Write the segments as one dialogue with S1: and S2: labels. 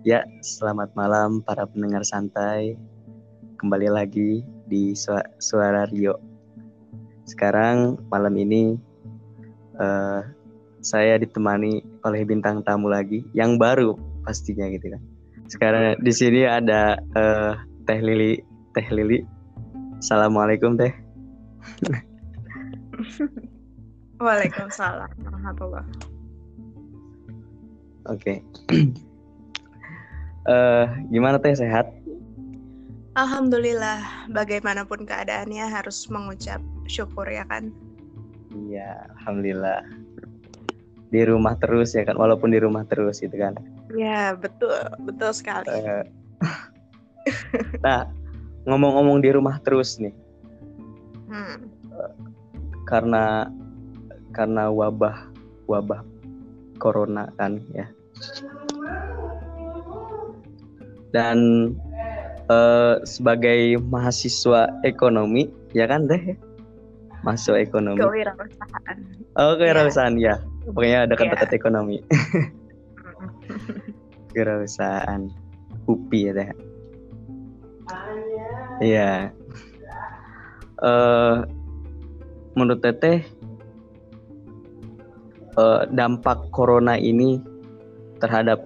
S1: Ya, selamat malam para pendengar santai. Kembali lagi di Suara Rio. Sekarang malam ini uh, saya ditemani oleh bintang tamu lagi yang baru pastinya gitu kan. Sekarang di sini ada uh, Teh Lili. Teh Lili. Assalamualaikum Teh.
S2: Waalaikumsalam warahmatullahi
S1: Oke. Okay. uh, gimana teh sehat?
S2: Alhamdulillah, bagaimanapun keadaannya harus mengucap syukur ya kan?
S1: Iya, alhamdulillah. Di rumah terus ya kan, walaupun di rumah terus gitu kan?
S2: Iya, betul, betul sekali. Uh,
S1: nah, ngomong-ngomong di rumah terus nih, hmm. uh, karena karena wabah wabah corona kan ya dan uh, sebagai mahasiswa ekonomi ya kan deh masuk ekonomi.
S2: Kewirausahaan.
S1: Oh kewirausahaan ya, ya. pokoknya dekat-dekat ya. ekonomi. Kewirausahaan. UPI ya deh iya. Uh, menurut teteh uh, dampak corona ini terhadap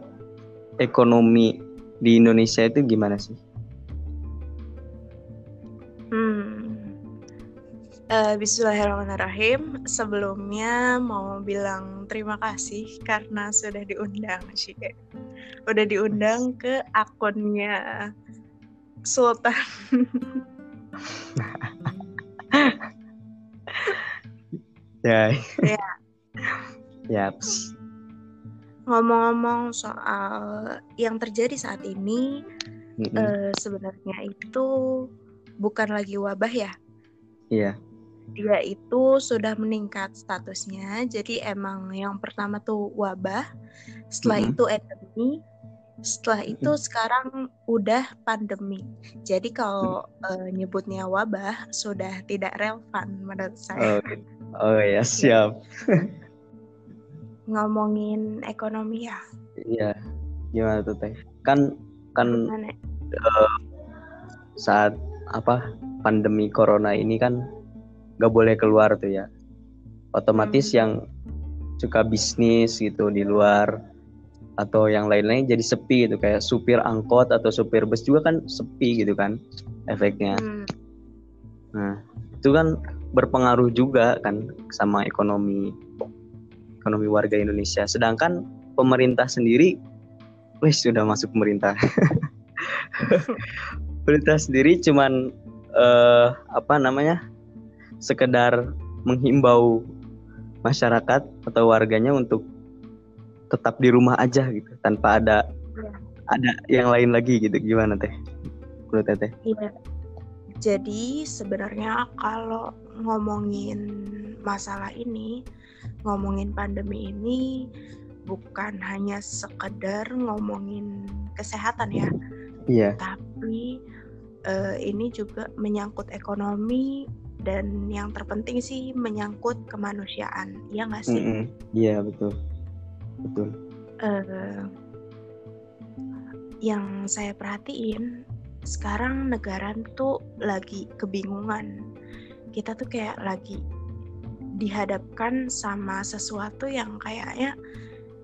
S1: ekonomi di Indonesia itu gimana sih?
S2: Hmm. Uh, Bismillahirrahmanirrahim. Sebelumnya mau bilang terima kasih karena sudah diundang sih. Udah diundang ke akunnya Sultan.
S1: ya. Ya. Ya.
S2: Ngomong-ngomong soal yang terjadi saat ini, mm-hmm. uh, sebenarnya itu bukan lagi wabah ya.
S1: Iya.
S2: Dia itu sudah meningkat statusnya. Jadi emang yang pertama tuh wabah, setelah mm-hmm. itu endemi, setelah itu mm-hmm. sekarang udah pandemi. Jadi kalau mm-hmm. uh, nyebutnya wabah sudah tidak relevan menurut saya.
S1: Oh, oh ya siap.
S2: ngomongin ekonomi ya.
S1: Iya. Gimana tuh teh? Kan kan uh, saat apa pandemi corona ini kan nggak boleh keluar tuh ya. Otomatis hmm. yang suka bisnis gitu di luar atau yang lain-lain jadi sepi gitu kayak supir angkot atau supir bus juga kan sepi gitu kan efeknya. Hmm. Nah, itu kan berpengaruh juga kan sama ekonomi ekonomi warga Indonesia. Sedangkan pemerintah sendiri, wih sudah masuk pemerintah. pemerintah sendiri cuman uh, apa namanya sekedar menghimbau masyarakat atau warganya untuk tetap di rumah aja gitu tanpa ada ya. ada yang lain lagi gitu gimana teh menurut teh
S2: iya jadi sebenarnya kalau ngomongin masalah ini ngomongin pandemi ini bukan hanya sekedar ngomongin kesehatan ya.
S1: Iya.
S2: Tapi uh, ini juga menyangkut ekonomi dan yang terpenting sih menyangkut kemanusiaan. Iya nggak sih?
S1: Iya mm -hmm. betul. Betul.
S2: Uh, yang saya perhatiin sekarang negara tuh lagi kebingungan. Kita tuh kayak lagi dihadapkan sama sesuatu yang kayaknya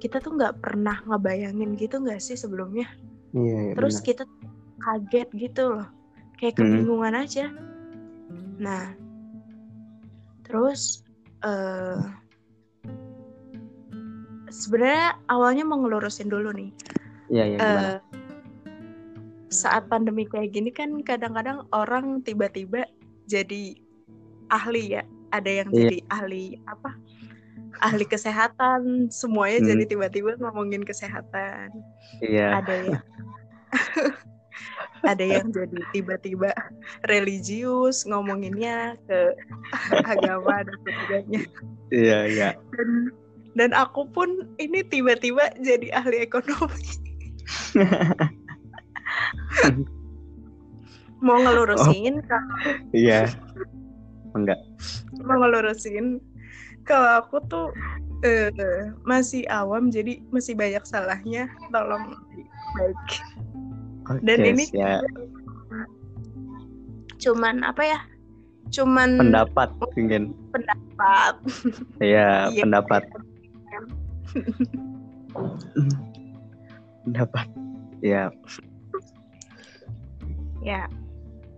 S2: kita tuh nggak pernah ngebayangin gitu nggak sih sebelumnya
S1: iya, iya,
S2: terus benar. kita kaget gitu loh kayak hmm. kebingungan hmm. aja nah terus uh, sebenarnya awalnya mau ngelurusin dulu nih
S1: iya, iya, uh,
S2: saat pandemi kayak gini kan kadang-kadang orang tiba-tiba jadi ahli ya ada yang yeah. jadi ahli apa ahli kesehatan semuanya hmm. jadi tiba-tiba ngomongin kesehatan
S1: yeah.
S2: ada yang ada yang jadi tiba-tiba religius ngomonginnya ke agama dan sebagainya
S1: iya yeah, iya yeah.
S2: dan dan aku pun ini tiba-tiba jadi ahli ekonomi mau ngelurusin
S1: oh, iya enggak
S2: mau ngelurusin kalau aku tuh uh, masih awam jadi masih banyak salahnya tolong baik
S1: Oke,
S2: dan ini
S1: siap.
S2: cuman apa ya cuman
S1: pendapat mungkin.
S2: pendapat
S1: Iya,
S2: Iya.
S1: pendapat. pendapat. Ya,
S2: ya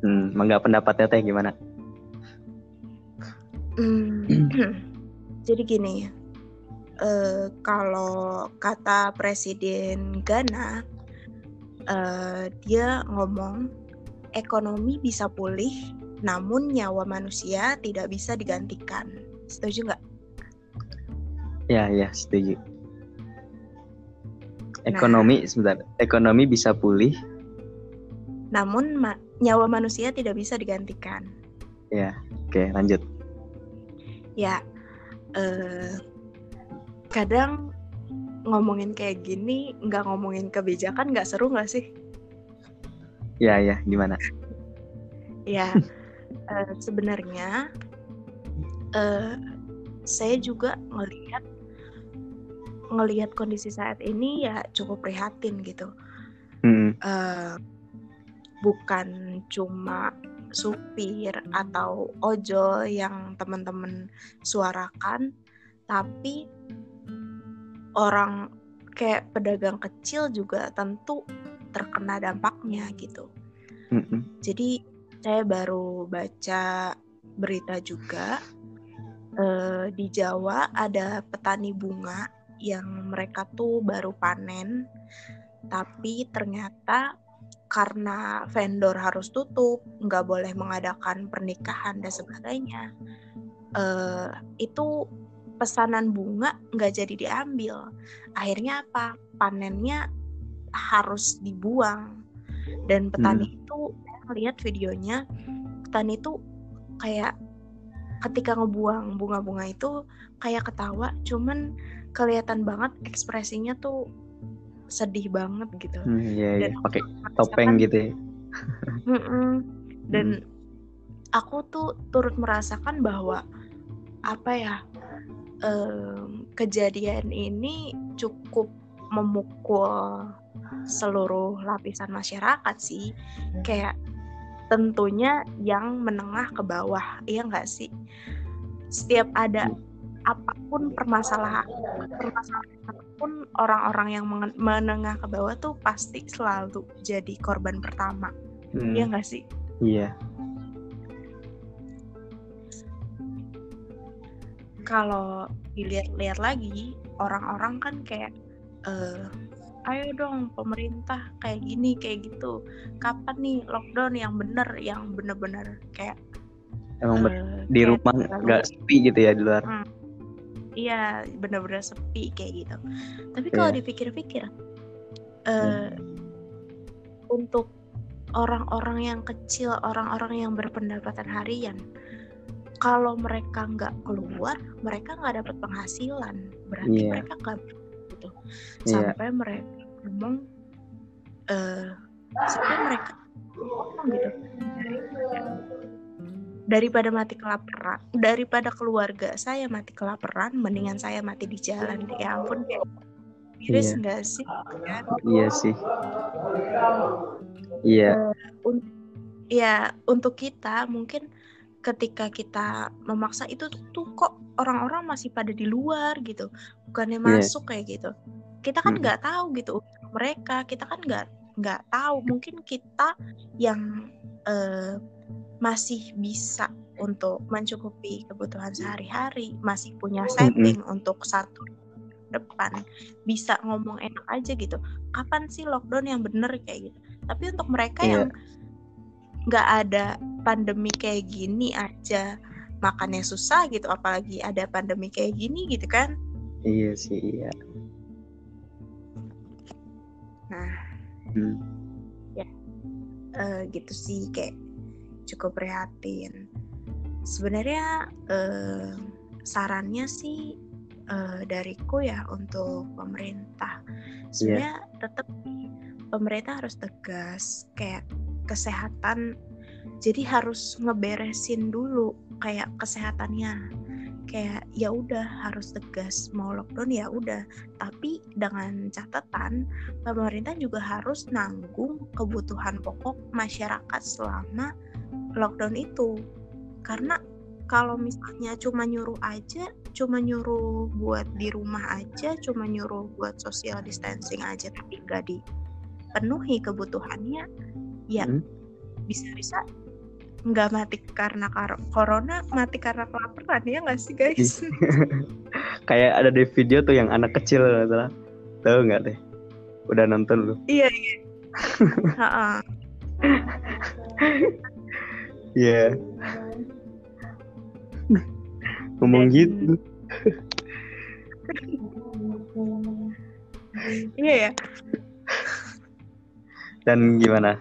S1: hmm, mangga pendapatnya teh gimana?
S2: Hmm, jadi gini eh, kalau kata Presiden Ghana eh, dia ngomong ekonomi bisa pulih namun nyawa manusia tidak bisa digantikan setuju nggak
S1: Ya, ya, setuju. Ekonomi, sebentar. Ekonomi bisa pulih.
S2: namun ma- nyawa manusia tidak bisa digantikan
S1: Ya, oke, lanjut.
S2: Ya eh, kadang ngomongin kayak gini nggak ngomongin kebijakan nggak seru nggak sih?
S1: Ya, ya, gimana?
S2: ya eh, sebenarnya eh, saya juga ngelihat ngelihat kondisi saat ini ya cukup prihatin gitu.
S1: Hmm,
S2: Eh, bukan cuma supir atau ojol yang teman-teman suarakan, tapi orang kayak pedagang kecil juga tentu terkena dampaknya gitu.
S1: hmm, hmm.
S2: Jadi saya baru baca berita juga eh, di Jawa ada petani bunga yang mereka tuh baru panen, tapi ternyata karena vendor harus tutup, nggak boleh mengadakan pernikahan dan sebagainya, eh, itu pesanan bunga nggak jadi diambil. Akhirnya apa? Panennya harus dibuang. Dan petani itu, saya ngeliat videonya, petani itu kayak ketika ngebuang bunga-bunga itu kayak ketawa, cuman kelihatan banget ekspresinya tuh sedih banget gitu.
S1: Hmm, iya, iya.
S2: Dan
S1: Pakai topeng gitu ya.
S2: Mm-mm. Dan aku tuh turut merasakan bahwa apa ya em, kejadian ini cukup memukul seluruh lapisan masyarakat sih. Kayak tentunya yang menengah ke bawah, iya nggak sih? Setiap ada apa pun permasalahan, permasalahan apa pun orang-orang yang menengah ke bawah tuh pasti selalu jadi korban pertama.
S1: Hmm,
S2: Iya nggak sih?
S1: Iya.
S2: Kalau dilihat-lihat lagi, orang-orang kan kayak, eh, ayo dong pemerintah kayak gini kayak gitu. Kapan nih lockdown yang bener, yang bener-bener kayak
S1: Emang
S2: eh,
S1: di rumah nggak sepi gitu ya di luar.
S2: Iya, bener-bener sepi kayak gitu. Tapi kalau
S1: Iya.
S2: dipikir-pikir, eh, untuk orang-orang yang kecil, orang-orang yang berpendapatan harian, kalau mereka nggak keluar, mereka nggak dapat penghasilan. Berarti
S1: Iya.
S2: mereka nggak gitu. Sampai mereka ngomong, eh, sampai mereka ngomong gitu. Daripada mati kelaparan, daripada keluarga saya mati kelaparan, mendingan saya mati di jalan. Ya ampun, miris
S1: Iya.
S2: nggak sih? Kan?
S1: Iya sih. Iya.
S2: Un- ya untuk kita mungkin ketika kita memaksa itu tuh kok orang-orang masih pada di luar gitu bukannya
S1: Iya.
S2: masuk kayak gitu kita kan nggak tahu gitu mereka kita kan nggak nggak tahu mungkin kita yang eh, masih bisa untuk mencukupi kebutuhan sehari-hari masih punya saving untuk satu depan bisa ngomong enak aja gitu kapan sih lockdown yang bener kayak gitu tapi untuk mereka
S1: Iya.
S2: yang nggak ada pandemi kayak gini aja makannya susah gitu apalagi ada pandemi kayak gini gitu kan
S1: Iya sih, iya.
S2: nah
S1: Hmm.
S2: eh, gitu sih kayak cukup prihatin. Sebenarnya eh, sarannya sih eh, dariku ya untuk pemerintah. Sebenarnya tetap pemerintah harus tegas kayak kesehatan. Jadi harus ngeberesin dulu kayak kesehatannya kayak ya udah harus tegas mau lockdown ya udah tapi dengan catatan pemerintah juga harus nanggung kebutuhan pokok masyarakat selama lockdown itu karena kalau misalnya cuma nyuruh aja cuma nyuruh buat di rumah aja cuma nyuruh buat social distancing aja tapi nggak dipenuhi kebutuhannya ya hmm. Nggak mati karena kar corona mati karena kelaparan ya nggak sih guys?
S1: Kayak ada di video tuh yang anak kecil adalah tahu nggak deh? Udah nonton lu.
S2: Iya iya.
S1: Iya. Ngomong Dan... gitu.
S2: Iya ya
S1: dan gimana?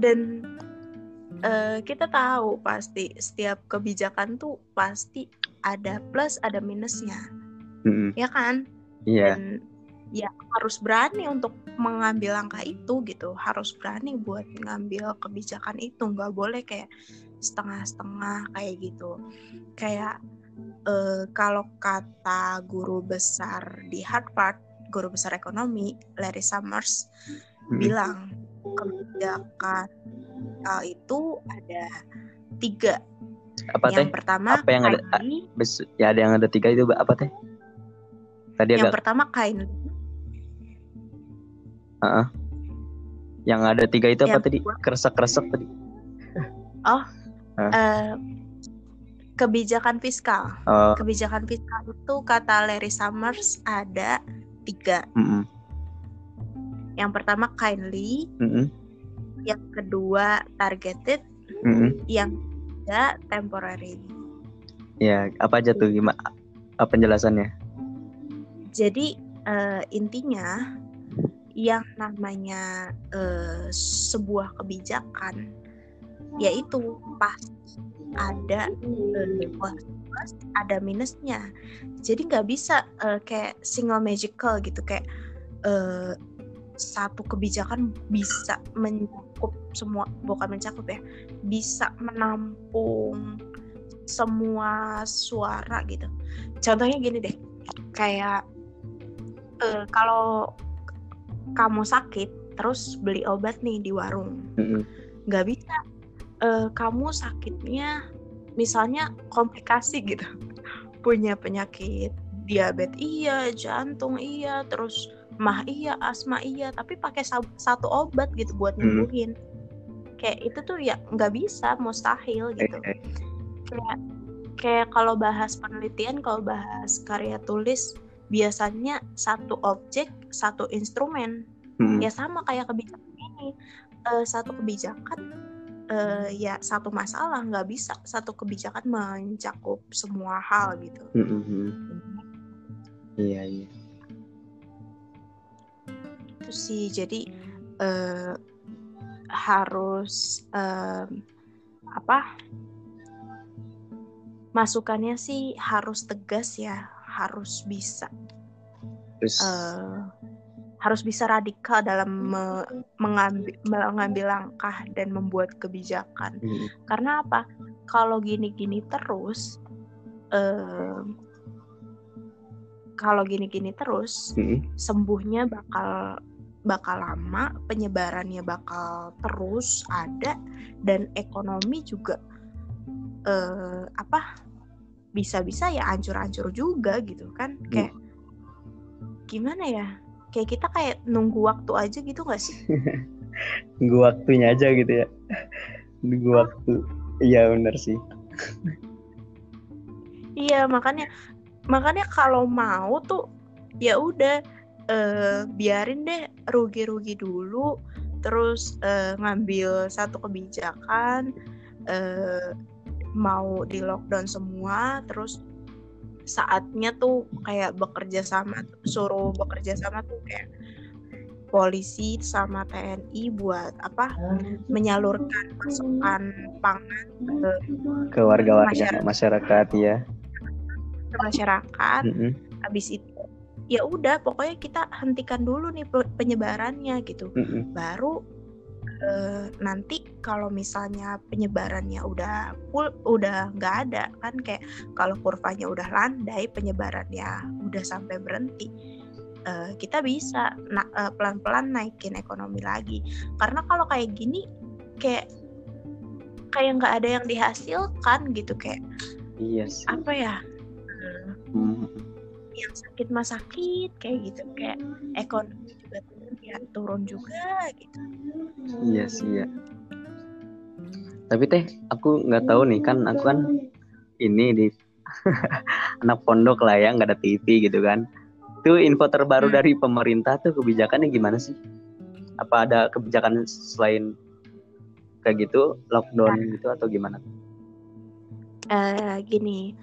S2: Dan uh, kita tahu pasti setiap kebijakan tuh pasti ada plus ada minusnya mm-hmm. ya kan
S1: iya yeah.
S2: ya harus berani untuk mengambil langkah itu gitu harus berani buat ngambil kebijakan itu nggak boleh kayak setengah-setengah kayak gitu kayak uh, kalau kata guru besar di Harvard guru besar ekonomi Larry Summers hmm. bilang kebijakan uh, itu ada tiga.
S1: Apa
S2: yang
S1: teh?
S2: pertama
S1: apa yang ada? Bes, ya ada yang ada tiga itu apa teh?
S2: Tadi yang agak... pertama kain.
S1: Uh -uh. Yang ada tiga itu apa tadi? Keresek-keresek tadi.
S2: Oh, uh. Uh, kebijakan fiskal. Uh. Kebijakan fiskal itu kata Larry Summers ada tiga. Mm -mm. Yang pertama kindly, mm -mm yang kedua targeted, mm -hmm. yang ketiga temporary.
S1: Ya, apa aja tuh gimana? Penjelasannya?
S2: Jadi uh, intinya yang namanya uh, sebuah kebijakan yaitu pas ada uh, ada minusnya. Jadi nggak bisa uh, kayak single magical gitu kayak uh, satu kebijakan bisa mencakup semua bukan mencakup ya bisa menampung semua suara gitu. Contohnya gini deh kayak uh, kalau kamu sakit terus beli obat nih di warung. Nggak bisa uh, kamu sakitnya misalnya komplikasi gitu. Punya penyakit diabetes iya jantung iya terus mah iya asma iya tapi pakai satu obat gitu buat hmm. nyembuhin hmm. kayak itu tuh ya nggak bisa mustahil gitu eh, eh. kayak kayak kalau bahas penelitian kalau bahas karya tulis biasanya satu objek satu instrumen hmm. ya sama kayak kebijakan ini uh, satu kebijakan uh, ya satu masalah nggak bisa satu kebijakan mencakup semua hal gitu.
S1: Mm -hmm. Iya iya
S2: itu sih. Jadi uh, harus uh, apa? Masukannya sih harus tegas ya harus bisa uh, harus bisa radikal dalam me mengambil mengambil langkah dan membuat kebijakan. Hmm. karena apa? Kalau gini-gini terus uh, kalau gini-gini terus hmm. sembuhnya bakal bakal lama, penyebarannya bakal terus ada dan ekonomi juga eh, apa bisa-bisa ya ancur-ancur juga gitu kan. Hmm. kayak gimana ya kayak kita kayak nunggu waktu aja gitu gak sih?
S1: Nunggu waktunya aja gitu ya. Nunggu waktu. Iya bener sih.
S2: Iya makanya makanya kalau mau tuh ya udah uh, biarin deh rugi-rugi dulu terus uh, ngambil satu kebijakan uh, mau di lockdown semua terus saatnya tuh kayak bekerja sama suruh bekerja sama tuh kayak polisi sama TNI buat apa menyalurkan masukan pangan ke
S1: ke warga-warga masyarakat, masyarakat ya.
S2: Ke masyarakat. Mm -hmm. habis itu ya udah pokoknya kita hentikan dulu nih penyebarannya gitu mm -hmm. baru uh, nanti kalau misalnya penyebarannya udah full udah nggak ada kan kayak kalau kurvanya udah landai penyebarannya udah sampai berhenti uh, kita bisa na uh, pelan-pelan naikin ekonomi lagi karena kalau kayak gini kayak kayak nggak ada yang dihasilkan gitu kayak
S1: iya sih.
S2: apa ya hmm. Yang sakit mah sakit kayak gitu kayak ekonomi juga turun ya turun juga gitu.
S1: Iya sih ya. Tapi teh aku nggak tahu nih kan aku kan ini di anak pondok lah ya nggak ada TV gitu kan. Itu info terbaru hmm. dari pemerintah tuh kebijakannya gimana sih? Apa ada kebijakan selain kayak gitu lockdown nah. gitu atau gimana?
S2: Uh, gini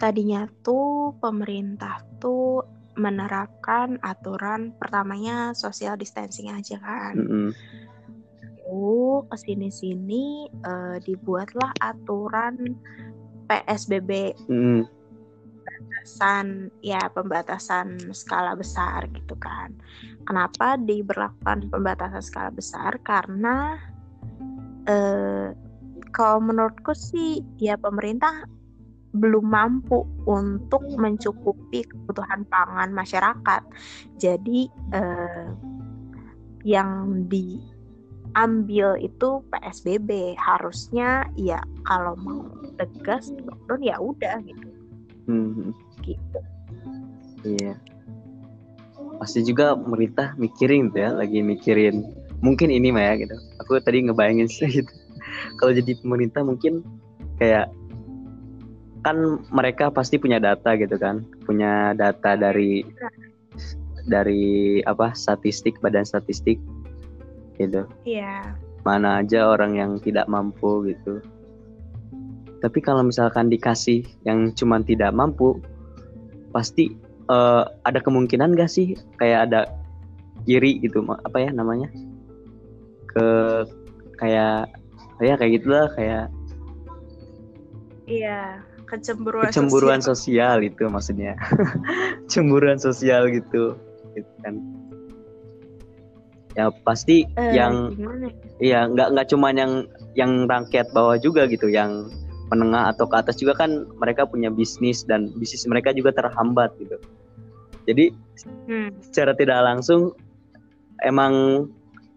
S2: tadinya tuh pemerintah tuh menerapkan aturan pertamanya social distancing aja kan. Mm -hmm. Lalu ke sini-sini uh, dibuatlah aturan PSBB. Mm. Pembatasan ya pembatasan skala besar gitu kan. Kenapa diberlakukan pembatasan skala besar? Karena uh, kalau menurutku sih ya pemerintah belum mampu untuk mencukupi kebutuhan pangan masyarakat. Jadi eh, yang diambil itu PSBB harusnya ya kalau mau tegas lockdown ya udah gitu. Hmm. Gitu.
S1: Iya. Pasti juga pemerintah mikirin tuh ya, lagi mikirin mungkin ini mah ya gitu. Aku tadi ngebayangin sih gitu. Kalau jadi pemerintah mungkin kayak kan mereka pasti punya data gitu kan. Punya data dari dari apa statistik badan statistik gitu.
S2: Iya.
S1: Mana aja orang yang tidak mampu gitu. Tapi kalau misalkan dikasih yang cuma tidak mampu pasti uh, ada kemungkinan gak sih kayak ada kiri gitu apa ya namanya? Ke kayak ya kayak gitulah kayak
S2: iya kecemburuan,
S1: kecemburuan sosial. sosial itu maksudnya. Cemburuan sosial gitu. Gitu kan. Ya pasti uh, yang ya? nggak nggak cuma yang yang rakyat bawah juga gitu. Yang menengah atau ke atas juga kan mereka punya bisnis dan bisnis mereka juga terhambat gitu. Jadi hmm. secara tidak langsung emang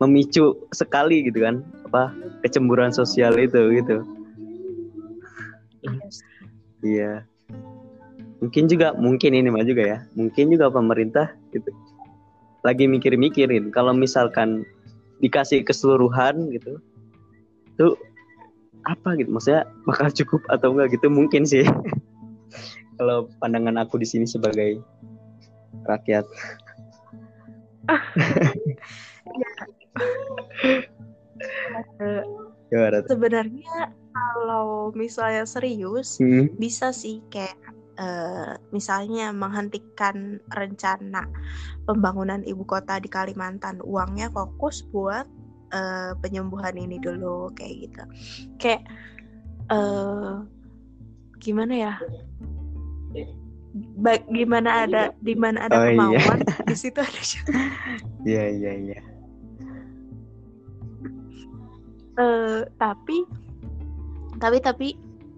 S1: memicu sekali gitu kan apa kecemburuan sosial itu gitu. Yes. Iya. Mungkin juga mungkin ini mah juga ya. Mungkin juga pemerintah gitu. Lagi mikir-mikirin kalau misalkan dikasih keseluruhan gitu. Tuh apa gitu maksudnya bakal cukup atau enggak gitu mungkin sih. kalau pandangan aku di sini sebagai rakyat.
S2: ya. Sebenarnya kalau misalnya serius hmm. bisa sih kayak uh, misalnya menghentikan rencana pembangunan ibu kota di Kalimantan uangnya fokus buat uh, penyembuhan ini dulu kayak gitu kayak uh, gimana ya ba gimana ada di mana ada oh, iya. kemauan iya. di situ ada
S1: Iya iya iya.
S2: tapi tapi tapi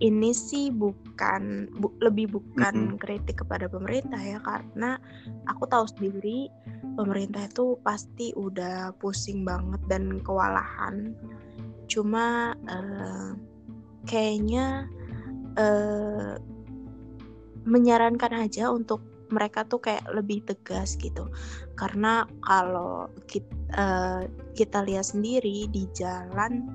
S2: ini sih bukan bu, lebih bukan mm -hmm. kritik kepada pemerintah ya karena aku tahu sendiri pemerintah itu pasti udah pusing banget dan kewalahan cuma uh, kayaknya uh, menyarankan aja untuk mereka tuh kayak lebih tegas gitu karena kalau kita, uh, kita lihat sendiri di jalan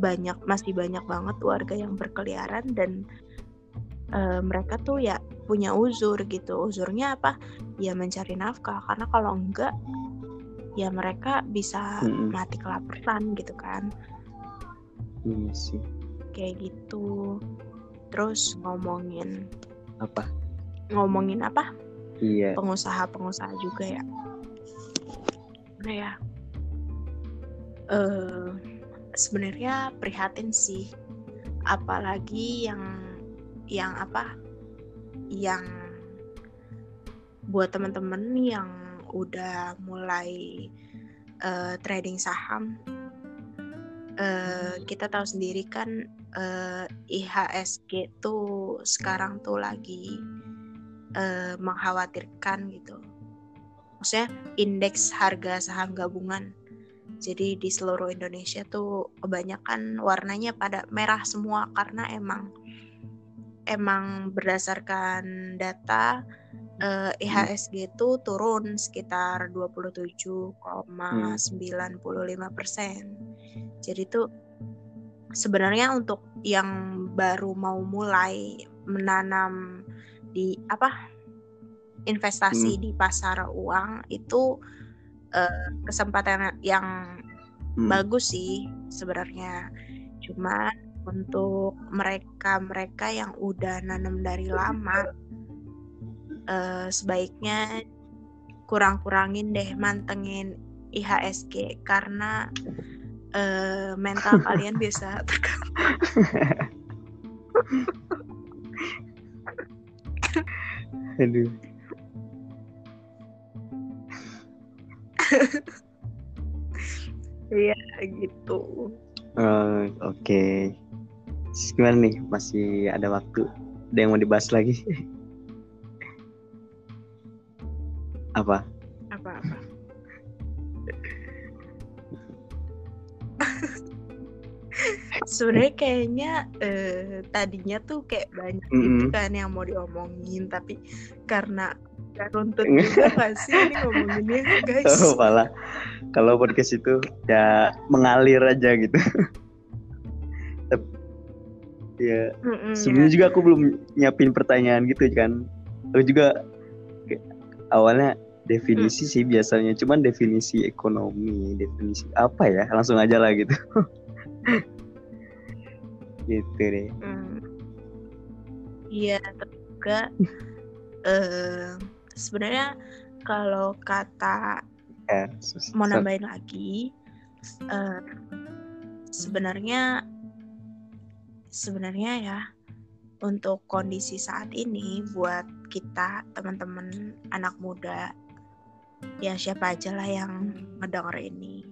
S2: banyak masih banyak banget warga yang berkeliaran dan uh, mereka tuh ya punya uzur gitu. Uzurnya apa? Ya mencari nafkah karena kalau enggak ya mereka bisa hmm. mati kelaparan gitu kan.
S1: Iya sih.
S2: Kayak gitu. Terus ngomongin
S1: apa?
S2: Ngomongin apa?
S1: Iya.
S2: Pengusaha-pengusaha juga ya. Nah ya. Uh, sebenarnya prihatin sih apalagi yang yang apa yang buat teman-teman yang udah mulai uh, trading saham uh, kita tahu sendiri kan uh, IHSG tuh sekarang tuh lagi uh, mengkhawatirkan gitu. Maksudnya indeks harga saham gabungan. Jadi di seluruh Indonesia tuh kebanyakan warnanya pada merah semua karena emang emang berdasarkan data uh, IHSG itu turun sekitar 27,95 persen. Jadi itu sebenarnya untuk yang baru mau mulai menanam di apa investasi hmm. di pasar uang itu uh, kesempatan yang hmm. bagus sih sebenarnya. Cuma untuk mereka-mereka yang udah nanam dari lama uh, sebaiknya kurang-kurangin deh mantengin IHSG karena uh, mental kalian bisa terganggu.
S1: Aduh.
S2: Iya gitu.
S1: Uh, Oke. Okay. Gimana nih? Masih ada waktu? Ada yang mau dibahas lagi? Apa?
S2: Apa apa? Sebenarnya kayaknya eh, tadinya tuh kayak banyak mm -hmm. gitu kan yang mau diomongin tapi karena runtut juga gak sih ini ngomonginnya guys?
S1: Oh malah kalau podcast itu ya mengalir aja gitu. ya mm -mm, sebenarnya ya. juga aku belum nyiapin pertanyaan gitu kan. Aku juga awalnya definisi hmm. sih biasanya cuman definisi ekonomi definisi apa ya langsung aja lah gitu gitu deh
S2: iya hmm. juga uh, sebenarnya kalau kata ya, mau nambahin lagi uh, sebenarnya sebenarnya ya untuk kondisi saat ini buat kita teman-teman anak muda ya siapa aja lah yang ngedenger ini.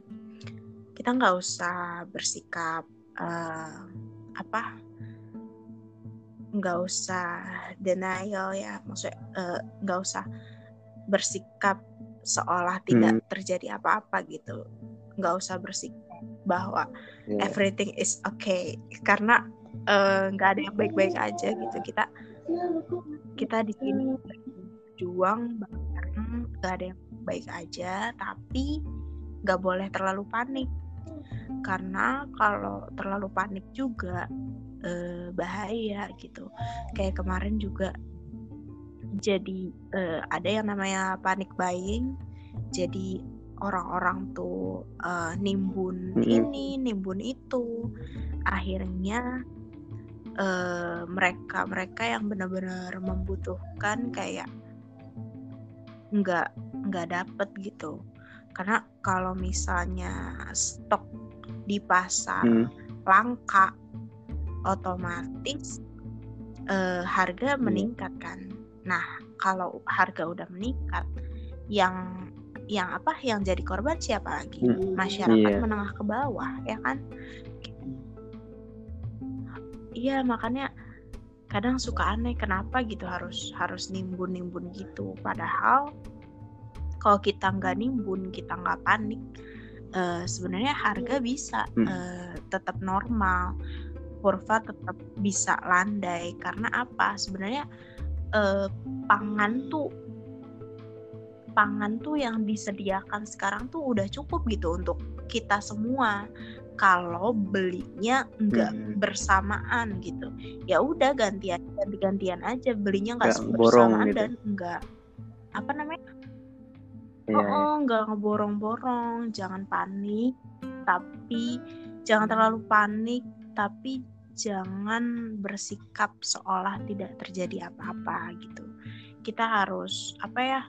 S2: Kita nggak usah bersikap uh, apa nggak usah denial ya maksudnya eh, nggak uh, usah bersikap seolah tidak hmm. terjadi apa-apa gitu. Nggak usah bersikap bahwa yeah. everything is okay. Karena eh, nggak uh, ada yang baik-baik aja gitu. Kita kita di sini berjuang bareng nggak ada yang baik aja. Tapi nggak boleh terlalu panik. Karena kalau terlalu panik juga eh, bahaya gitu kayak kemarin juga jadi eh, ada yang namanya panik buying jadi orang-orang tuh uh, nimbun mm -hmm. ini nimbun itu akhirnya uh, mereka mereka yang benar-benar membutuhkan kayak nggak nggak dapet gitu karena kalau misalnya stok di pasar hmm. langka otomatis eh, harga hmm. meningkat kan. Nah kalau harga udah meningkat yang yang apa yang jadi korban siapa lagi? Hmm. masyarakat yeah. menengah ke bawah ya kan? Iya makanya kadang suka aneh kenapa gitu harus harus nimbun nimbun gitu. Padahal kalau kita nggak nimbun kita nggak panik uh, sebenarnya harga bisa uh, tetap normal kurva tetap bisa landai. Karena apa? Sebenarnya uh, pangan tuh pangan tuh yang disediakan sekarang tuh udah cukup gitu untuk kita semua. Kalau belinya nggak hmm. bersamaan gitu. Ya udah gantian ganti gantian aja. Belinya nggak bersamaan gitu. dan nggak apa namanya? Yeah. oh, oh nggak ngeborong-borong. Jangan panik. Tapi jangan terlalu panik tapi jangan bersikap seolah tidak terjadi apa-apa gitu. Kita harus apa ya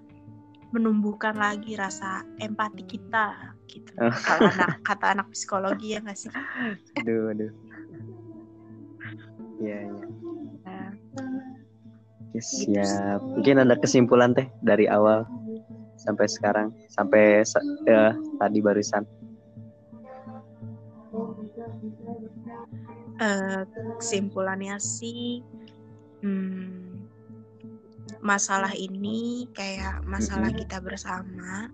S2: menumbuhkan lagi rasa empati kita gitu. Oh. kalau anak kata anak psikologi ya nggak sih?
S1: Aduh aduh. Ya ya nah, gitu siap. mungkin ada kesimpulan teh dari awal sampai sekarang sampai ya, tadi barusan
S2: uh, kesimpulannya sih hmm, masalah ini kayak masalah kita bersama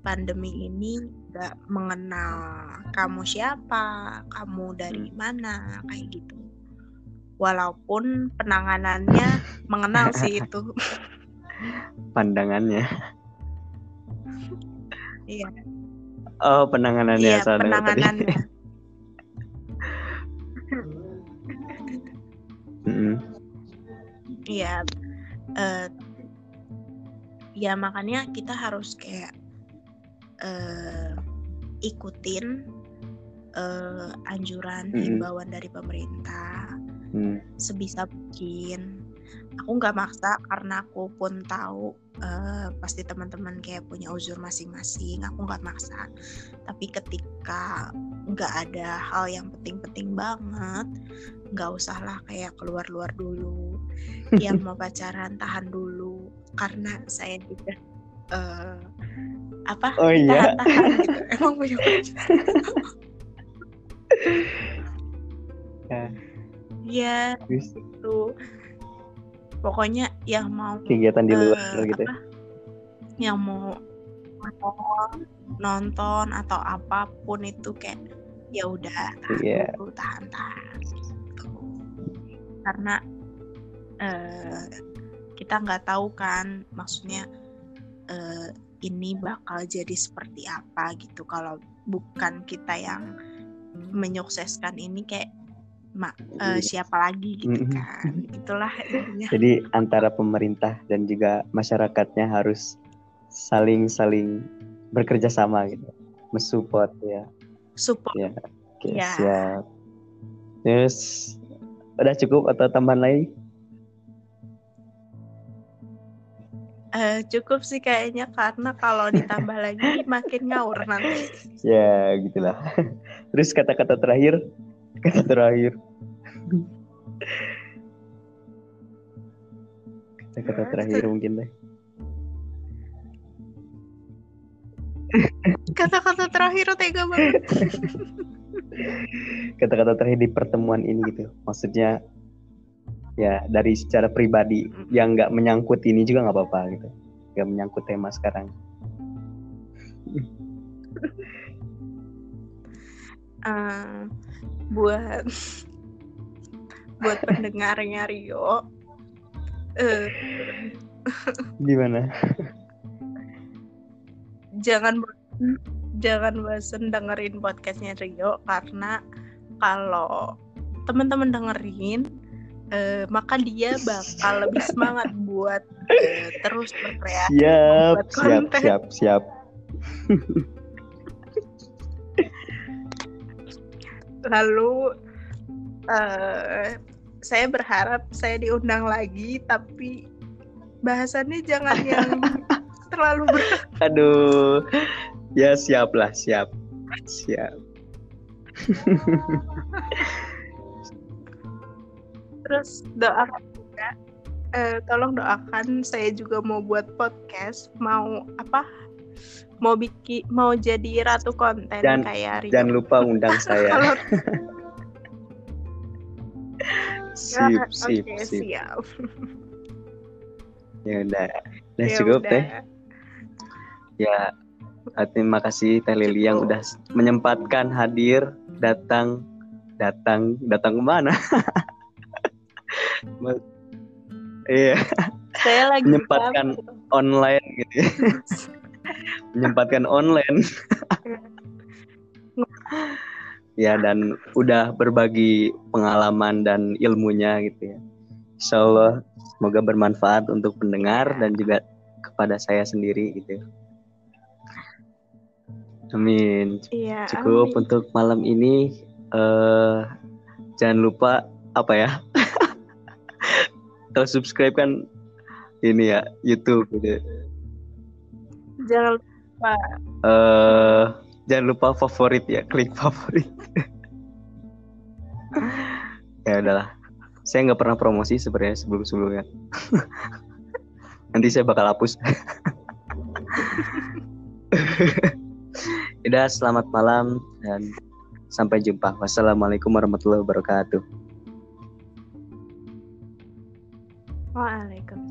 S2: pandemi ini gak mengenal kamu siapa kamu dari mana kayak gitu. Walaupun penanganannya mengenal sih itu.
S1: Pandangannya.
S2: Iya.
S1: Oh penanganannya
S2: iya penanganannya Iya, uh, ya makanya kita harus kayak uh, ikutin uh, anjuran mm-hmm. himbauan dari pemerintah mm. sebisa mungkin. Aku nggak maksa karena aku pun tahu uh, pasti teman-teman kayak punya uzur masing-masing. Aku nggak maksa, tapi ketika nggak ada hal yang penting-penting banget, nggak usahlah kayak keluar-luar dulu yang mau pacaran tahan dulu. Karena saya juga uh, apa
S1: oh, iya.
S2: tahan gitu emang punya ya. ya itu pokoknya yang mau
S1: kegiatan di luar uh, gitu ya?
S2: apa, yang mau nonton atau apa pun itu kayak ya udah tahan yeah. dulu tahan tahan karena uh, kita nggak tahu kan maksudnya uh, ini bakal jadi seperti apa gitu kalau bukan kita yang menyukseskan ini kayak ma uh, siapa lagi gitu kan itulah
S1: jadi antara pemerintah dan juga masyarakatnya harus saling saling bekerja sama gitu mensupport ya
S2: support
S1: ya okay, ya. siap yes Udah cukup atau tambahan lain?
S2: Uh, cukup sih kayaknya karena kalau ditambah lagi makin ngawur nanti.
S1: Ya, gitulah. Terus kata-kata terakhir, kata terakhir. Kata-kata terakhir mungkin deh.
S2: Kata-kata terakhir tega banget.
S1: kata-kata terakhir di pertemuan ini gitu maksudnya ya dari secara pribadi yang nggak menyangkut ini juga nggak apa-apa gitu nggak menyangkut tema sekarang
S2: uh, buat buat pendengarnya Rio. Uh,
S1: gimana?
S2: Jangan jangan bosen dengerin podcastnya Rio karena kalau teman-teman dengerin uh, maka dia bakal lebih semangat buat uh, terus berkreasi
S1: siap siap siap siap.
S2: Lalu uh, saya berharap saya diundang lagi tapi bahasannya jangan yang terlalu berat
S1: aduh Ya siap lah, siap. Siap.
S2: Terus doakan juga, eh, tolong doakan saya juga mau buat podcast, mau apa? Mau bikin, mau jadi ratu konten
S1: dan,
S2: kayak
S1: Rio. Jangan lupa undang saya. Sip, sip, okay, sip. Siap. ya udah, udah ya cukup udah. deh. Ya, terima kasih Teh Lili yang udah menyempatkan hadir datang datang datang ke mana? Iya.
S2: Saya lagi
S1: menyempatkan online gitu. Ya. menyempatkan online. Ya dan udah berbagi pengalaman dan ilmunya gitu ya. Insya Allah semoga bermanfaat untuk pendengar dan juga kepada saya sendiri gitu. Amin.
S2: Iya,
S1: Cukup amin. untuk malam ini. Uh, jangan lupa apa ya? Kalau subscribe kan ini ya YouTube gitu.
S2: Jangan lupa.
S1: Uh, jangan lupa favorit ya, klik favorit. ya udahlah. Saya nggak pernah promosi sebenarnya sebelum sebelumnya. Nanti saya bakal hapus. Udah selamat malam dan sampai jumpa. Wassalamualaikum warahmatullahi wabarakatuh.
S2: Waalaikumsalam.